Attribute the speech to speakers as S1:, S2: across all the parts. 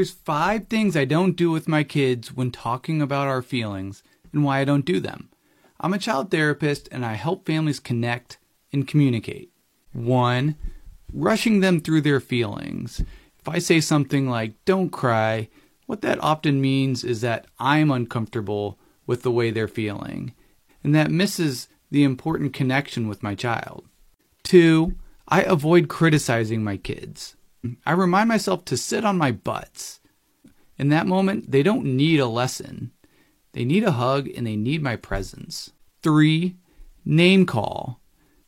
S1: There's five things I don't do with my kids when talking about our feelings and why I don't do them. I'm a child therapist and I help families connect and communicate. One, rushing them through their feelings. If I say something like, don't cry, what that often means is that I'm uncomfortable with the way they're feeling, and that misses the important connection with my child. Two, I avoid criticizing my kids. I remind myself to sit on my butts. In that moment, they don't need a lesson. They need a hug and they need my presence. Three, name call.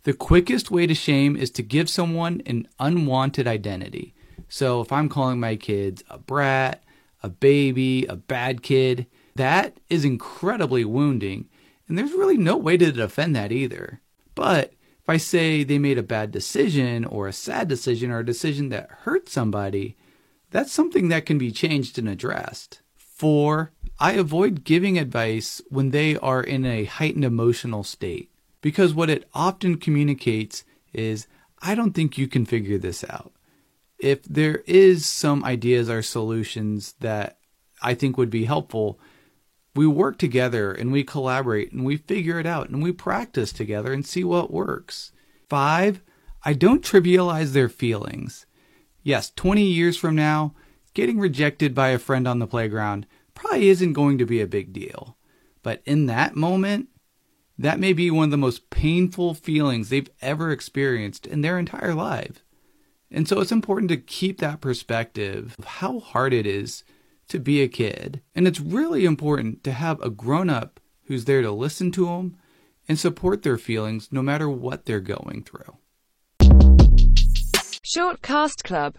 S1: The quickest way to shame is to give someone an unwanted identity. So if I'm calling my kids a brat, a baby, a bad kid, that is incredibly wounding. And there's really no way to defend that either. But if I say they made a bad decision or a sad decision or a decision that hurt somebody, that's something that can be changed and addressed. Four, I avoid giving advice when they are in a heightened emotional state because what it often communicates is, I don't think you can figure this out. If there is some ideas or solutions that I think would be helpful, we work together and we collaborate and we figure it out and we practice together and see what works. Five, I don't trivialize their feelings. Yes, 20 years from now, getting rejected by a friend on the playground probably isn't going to be a big deal. But in that moment, that may be one of the most painful feelings they've ever experienced in their entire life. And so it's important to keep that perspective of how hard it is to be a kid. And it's really important to have a grown up who's there to listen to them and support their feelings no matter what they're going through.
S2: Shortcast Club